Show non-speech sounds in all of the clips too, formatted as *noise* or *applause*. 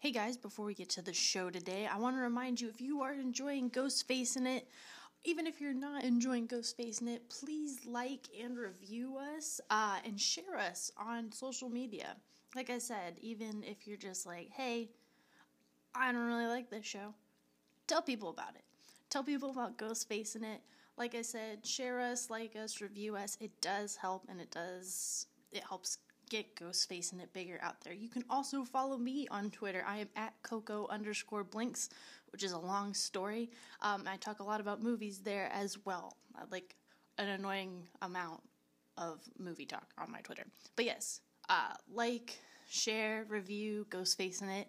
Hey guys, before we get to the show today, I want to remind you if you are enjoying Ghost Facing It, even if you're not enjoying Ghost Facing It, please like and review us uh, and share us on social media. Like I said, even if you're just like, hey, I don't really like this show, tell people about it. Tell people about Ghost Facing It. Like I said, share us, like us, review us. It does help and it does, it helps get Ghostface Facing It bigger out there. You can also follow me on Twitter. I am at Coco underscore Blinks, which is a long story. Um, I talk a lot about movies there as well, uh, like an annoying amount of movie talk on my Twitter. But yes, uh, like, share, review, Ghostface Facing It.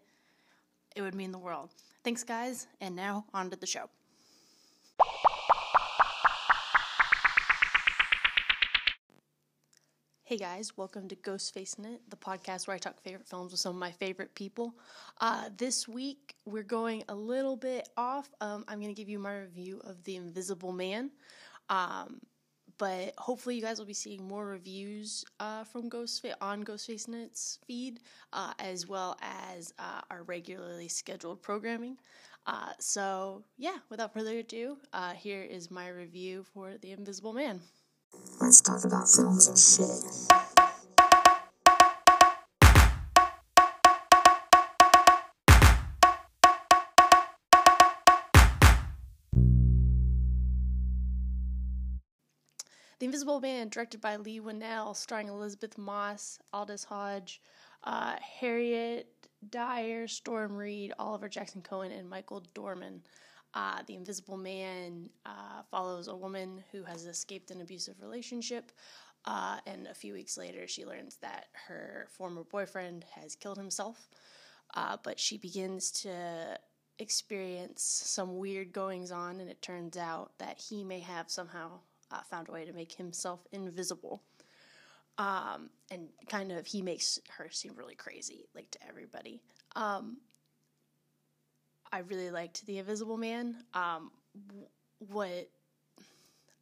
It would mean the world. Thanks, guys, and now on to the show. Hey guys, welcome to Ghost Facing It, the podcast where I talk favorite films with some of my favorite people. Uh, this week we're going a little bit off. Um, I'm going to give you my review of The Invisible Man, um, but hopefully you guys will be seeing more reviews uh, from Ghost on Ghost Facing It's feed, uh, as well as uh, our regularly scheduled programming. Uh, so yeah, without further ado, uh, here is my review for The Invisible Man. Let's talk about films and shit. The Invisible Man, directed by Leigh Whannell, starring Elisabeth Moss, Aldis Hodge, uh, Harriet Dyer, Storm Reid, Oliver Jackson Cohen, and Michael Dorman. Uh, the Invisible Man uh, follows a woman who has escaped an abusive relationship, uh, and a few weeks later, she learns that her former boyfriend has killed himself. Uh, but she begins to experience some weird goings on, and it turns out that he may have somehow uh, found a way to make himself invisible. Um, and kind of, he makes her seem really crazy, like to everybody. Um, I really liked The Invisible Man. Um, what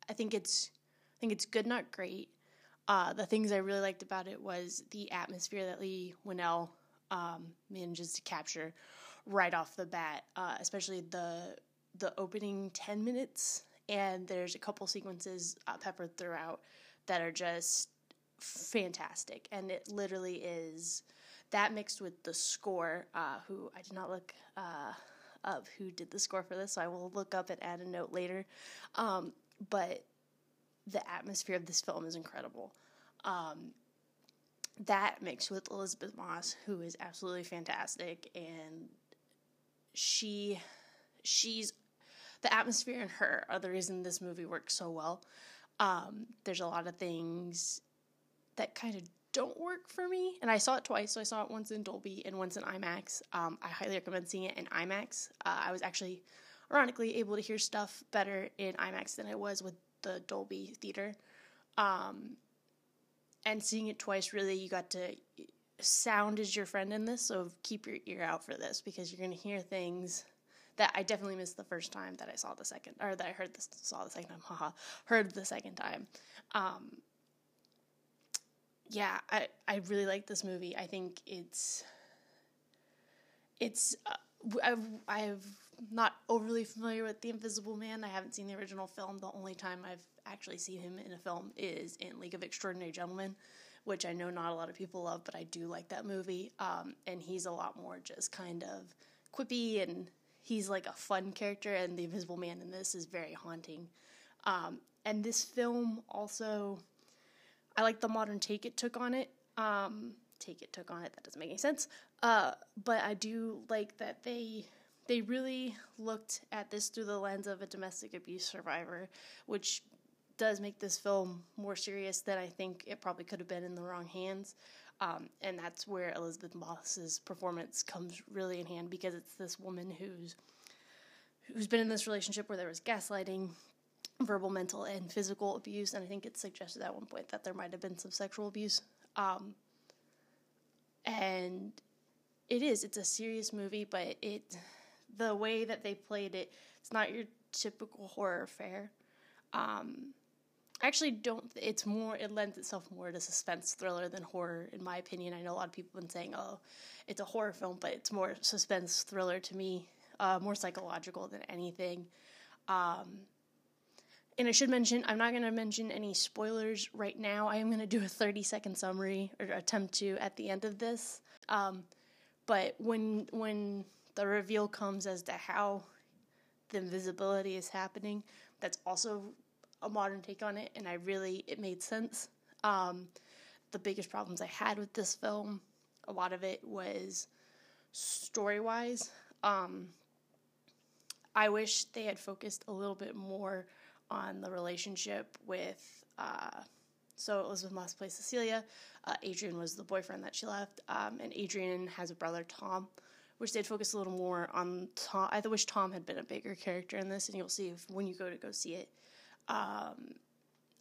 I think it's I think it's good, not great. Uh, the things I really liked about it was the atmosphere that Leigh Whannell um, manages to capture right off the bat, uh, especially the the opening ten minutes. And there's a couple sequences uh, peppered throughout that are just fantastic, and it literally is that mixed with the score. Uh, who I did not look uh, of who did the score for this, so I will look up and add a note later. Um, but the atmosphere of this film is incredible. Um, that mixed with Elisabeth Moss, who is absolutely fantastic, and she, she's the atmosphere and her are the reason this movie works so well. Um, there's a lot of things that kind of don't work for me. And I saw it twice. So I saw it once in Dolby and once in IMAX. Um, I highly recommend seeing it in IMAX. Uh, I was actually, ironically, able to hear stuff better in IMAX than I was with the Dolby theater. Um, and seeing it twice, really, you got to. Sound is your friend in this, so keep your ear out for this because you're going to hear things that I definitely missed the first time that I saw the second, or that I heard this, saw the second time, *laughs* haha, heard the second time. Um, yeah, I I really like this movie. I think it's it's uh, I've I've not overly familiar with The Invisible Man. I haven't seen the original film. The only time I've actually seen him in a film is in League of Extraordinary Gentlemen, which I know not a lot of people love, but I do like that movie. Um, and he's a lot more just kind of quippy and he's like a fun character. And The Invisible Man in this is very haunting. Um, and this film also I like the modern take it took on it. Um, take it took on it. That doesn't make any sense. Uh, but I do like that they they really looked at this through the lens of a domestic abuse survivor, which does make this film more serious than I think it probably could have been in the wrong hands. Um, and that's where Elisabeth Moss's performance comes really in hand because it's this woman who's who's been in this relationship where there was gaslighting, verbal, mental, and physical abuse. And I think it suggested at one point that there might have been some sexual abuse. Um, and it is, it's a serious movie, but it, the way that they played it, it's not your typical horror affair. Um, I actually don't. It's more. It lends itself more to suspense thriller than horror, in my opinion. I know a lot of people have been saying, "Oh, it's a horror film," but it's more suspense thriller to me, uh, more psychological than anything. Um, and I should mention, I'm not going to mention any spoilers right now. I am going to do a 30 second summary or attempt to at the end of this. Um, but when when the reveal comes as to how the invisibility is happening, that's also a modern take on it, and I really it made sense. Um, the biggest problems I had with this film, a lot of it was story wise. Um, I wish they had focused a little bit more on the relationship with. Uh, so Elisabeth Moss plays Cecilia. Uh, Adrian was the boyfriend that she left, um, and Adrian has a brother Tom. Wish they'd focus a little more on Tom. I wish Tom had been a bigger character in this, and you'll see if when you go to go see it. Um,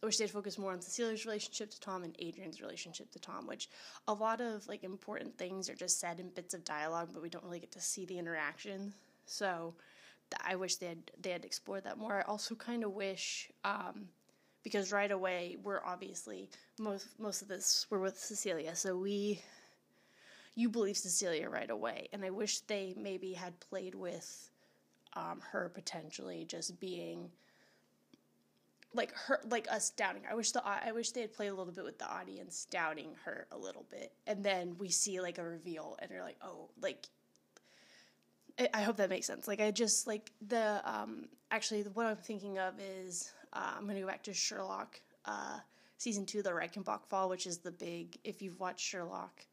wish they'd focus more on Cecilia's relationship to Tom and Adrian's relationship to Tom, which a lot of like important things are just said in bits of dialogue, but we don't really get to see the interaction. So I wish they had they had explored that more. I also kind of wish um, because right away we're obviously most most of this we're with Cecilia, so we you believe Cecilia right away, and I wish they maybe had played with um, her potentially just being like her like us doubting. I wish the I wish they had played a little bit with the audience doubting her a little bit, and then we see like a reveal, and you're like, oh, like I hope that makes sense. Like I just like the um actually what I'm thinking of is uh, I'm gonna go back to Sherlock uh season two, the Reichenbach Fall, which is the big if you've watched Sherlock,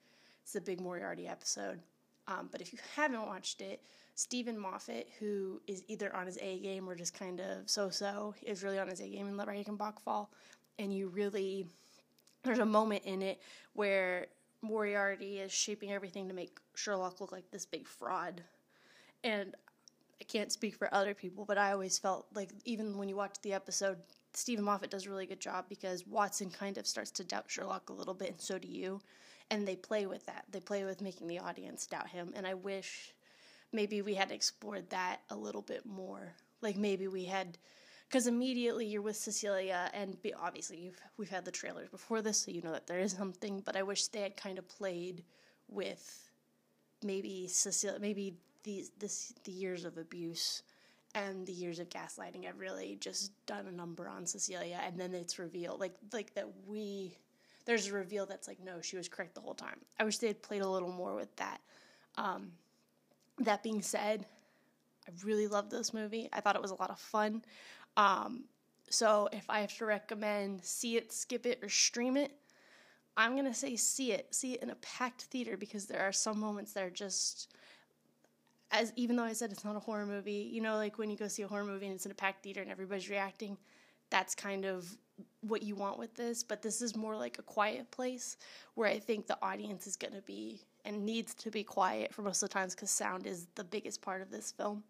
it's the big Moriarty episode. Um, but if you haven't watched it, Steven Moffat, who is either on his A game or just kind of so so, is really on his A game in the Reichenbach Fall, and you really there's a moment in it where Moriarty is shaping everything to make Sherlock look like this big fraud and I can't speak for other people, but I always felt like even when you watch the episode, Steven Moffat does a really good job because Watson kind of starts to doubt Sherlock a little bit, and so do you. And they play with that. They play with making the audience doubt him. And I wish maybe we had explored that a little bit more. Like maybe we had, because immediately you're with Cecilia, and be, obviously we've had the trailers before this, so you know that there is something. But I wish they had kind of played with maybe Cecilia, maybe these this the years of abuse and the years of gaslighting have really just done a number on Cecilia and then it's revealed like like that we there's a reveal that's like no she was correct the whole time. I wish they had played a little more with that. Um, that being said I really loved this movie. I thought it was a lot of fun. Um, so if I have to recommend see it skip it or stream it I'm gonna say see it. See it in a packed theater because there are some moments that are just as even though I said it's not a horror movie, you know, like when you go see a horror movie and it's in a packed theater and everybody's reacting, that's kind of what you want with this. But this is more like a quiet place where I think the audience is going to be and needs to be quiet for most of the times because sound is the biggest part of this film.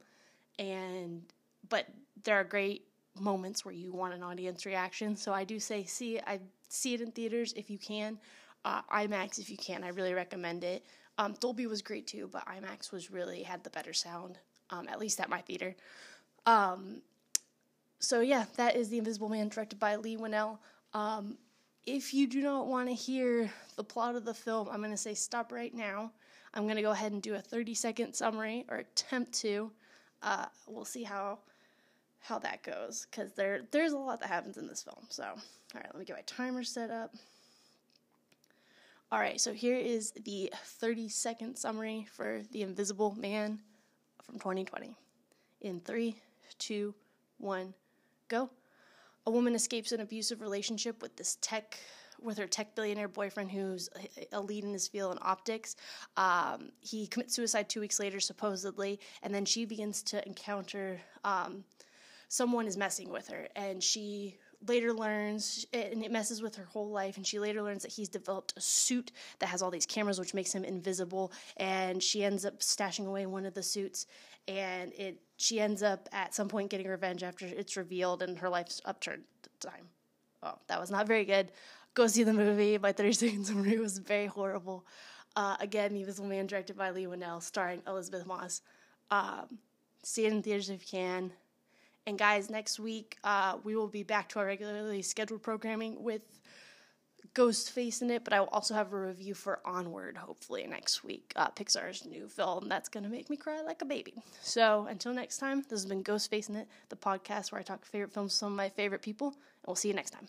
And but there are great moments where you want an audience reaction. So I do say see I see it in theaters if you can. Uh, IMAX if you can. I really recommend it. Um, Dolby was great too, but IMAX was really had the better sound, um, at least at my theater. Um, so yeah, that is The Invisible Man, directed by Leigh Whannell. Um, if you do not want to hear the plot of the film, I'm going to say stop right now. I'm going to go ahead and do a 30 second summary or attempt to. Uh, we'll see how how that goes because there there's a lot that happens in this film. So, all right, let me get my timer set up. All right, so here is the 30 second summary for The Invisible Man from 2020. In three, two, one, go. A woman escapes an abusive relationship with this tech with her tech billionaire boyfriend who's a lead in his field in optics. Um, he commits suicide two weeks later, supposedly, and then she begins to encounter um, someone is messing with her, and she later learns, and it messes with her whole life, and she later learns that he's developed a suit that has all these cameras, which makes him invisible, and she ends up stashing away one of the suits, and it she ends up at some point getting revenge after it's revealed, and her life's upturned time. Oh, that was not very good. Go see the movie. My 30 *laughs* second summary was very horrible. Uh, again, Invisible Man, directed by Leigh Whannell, starring Elisabeth Moss. Um, see it in theaters if you can And guys, next week uh, we will be back to our regularly scheduled programming with Ghostface in it, but I will also have a review for Onward hopefully next week. Uh, Pixar's new film that's going to make me cry like a baby. So until next time, this has been Ghostface in it, the podcast where I talk favorite films, with some of my favorite people, and we'll see you next time.